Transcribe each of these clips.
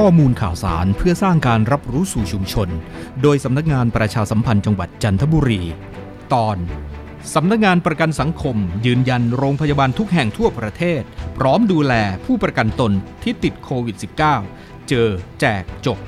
ข้อมูลข่าวสารเพื่อสร้างการรับรู้สู่ชุมชน โดยสำนักงานประชาสัมพันธ์จังหวัดจันทบุรี ตอนสำนักงานประกันสังคม ยืนยันโรงพยาบาลทุกแห่งทั่วประเทศ พร้อมดูแลผู้ประกันตนที่ติดโควิด -19 เจอแจกจบ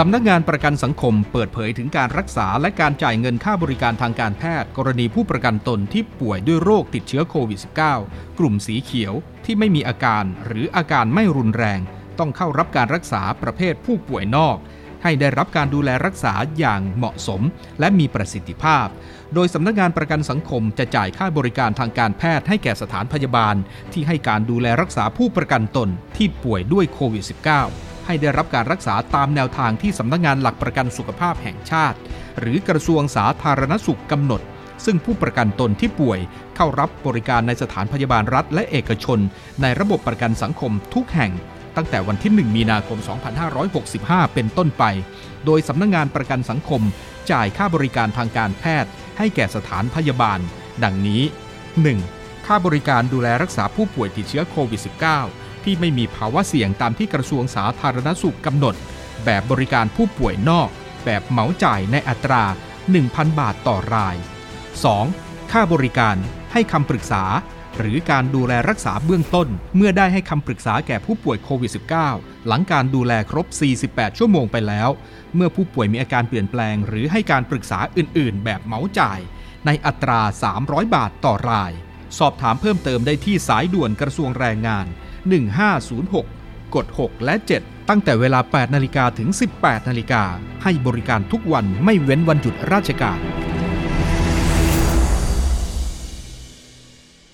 สำนักงานประกันสังคมเปิดเผยถึงการรักษาและการจ่ายเงินค่าบริการทางการแพทย์ กรณีผู้ประกันตนที่ป่วยด้วยโรคติดเชื้อโควิด -19 กลุ่มสีเขียวที่ไม่มีอาการหรืออาการไม่รุนแรง ต้องเข้ารับการรักษาประเภทผู้ป่วยนอก ให้ได้รับการดูแลรักษาอย่างเหมาะสม และมีประสิทธิภาพ โดยสำนักงานประกันสังคมจะจ่ายค่าบริการทางการแพทย์ให้แก่สถานพยาบาล ที่ให้การดูแลรักษาผู้ประกันตนที่ป่วยด้วยโควิด -19 ให้ได้รับการรักษาตามแนวทางที่สำนักงานหลักประกันสุขภาพแห่งชาติ หรือกระทรวงสาธารณสุขกำหนด ซึ่งผู้ประกันตนที่ป่วยเข้ารับบริการในสถานพยาบาลรัฐและเอกชน ในระบบประกันสังคมทุกแห่ง ตั้งแต่วันที่ 1 มีนาคม 2565 เป็นต้นไป โดยสำนักงงานประกันสังคม จ่ายค่าบริการทางการแพทย์ ให้แก่สถานพยาบาล ดังนี้ 1. ค่าบริการดูแลรักษาผู้ป่วยติดเชื้อโควิด -19 ที่ไม่มีภาวะเสี่ยงตามที่กระทรวงสาธารณสุขกำหนด แบบบริการผู้ป่วยนอก แบบเหมาจ่ายในอัตรา 1,000 บาทต่อราย 2. ค่าบริการให้คำปรึกษา หรือการดูแลรักษาเบื้องต้น เมื่อได้ให้คำปรึกษาแก่ผู้ป่วยโควิด -19 หลังการดูแลครบ 48 ชั่วโมงไปแล้ว เมื่อผู้ป่วยมีอาการเปลี่ยนแปลง หรือให้การปรึกษาอื่น ๆ แบบเหมาจ่าย ในอัตรา 300 บาทต่อราย สอบถามเพิ่มเติมได้ที่สายด่วนกระทรวงแรงงาน 1506 กด 6 และ 7 ตั้งแต่เวลา 8 นาฬิกาถึง 18 นาฬิกา ให้บริการทุกวันไม่เว้นวันหยุดราชการ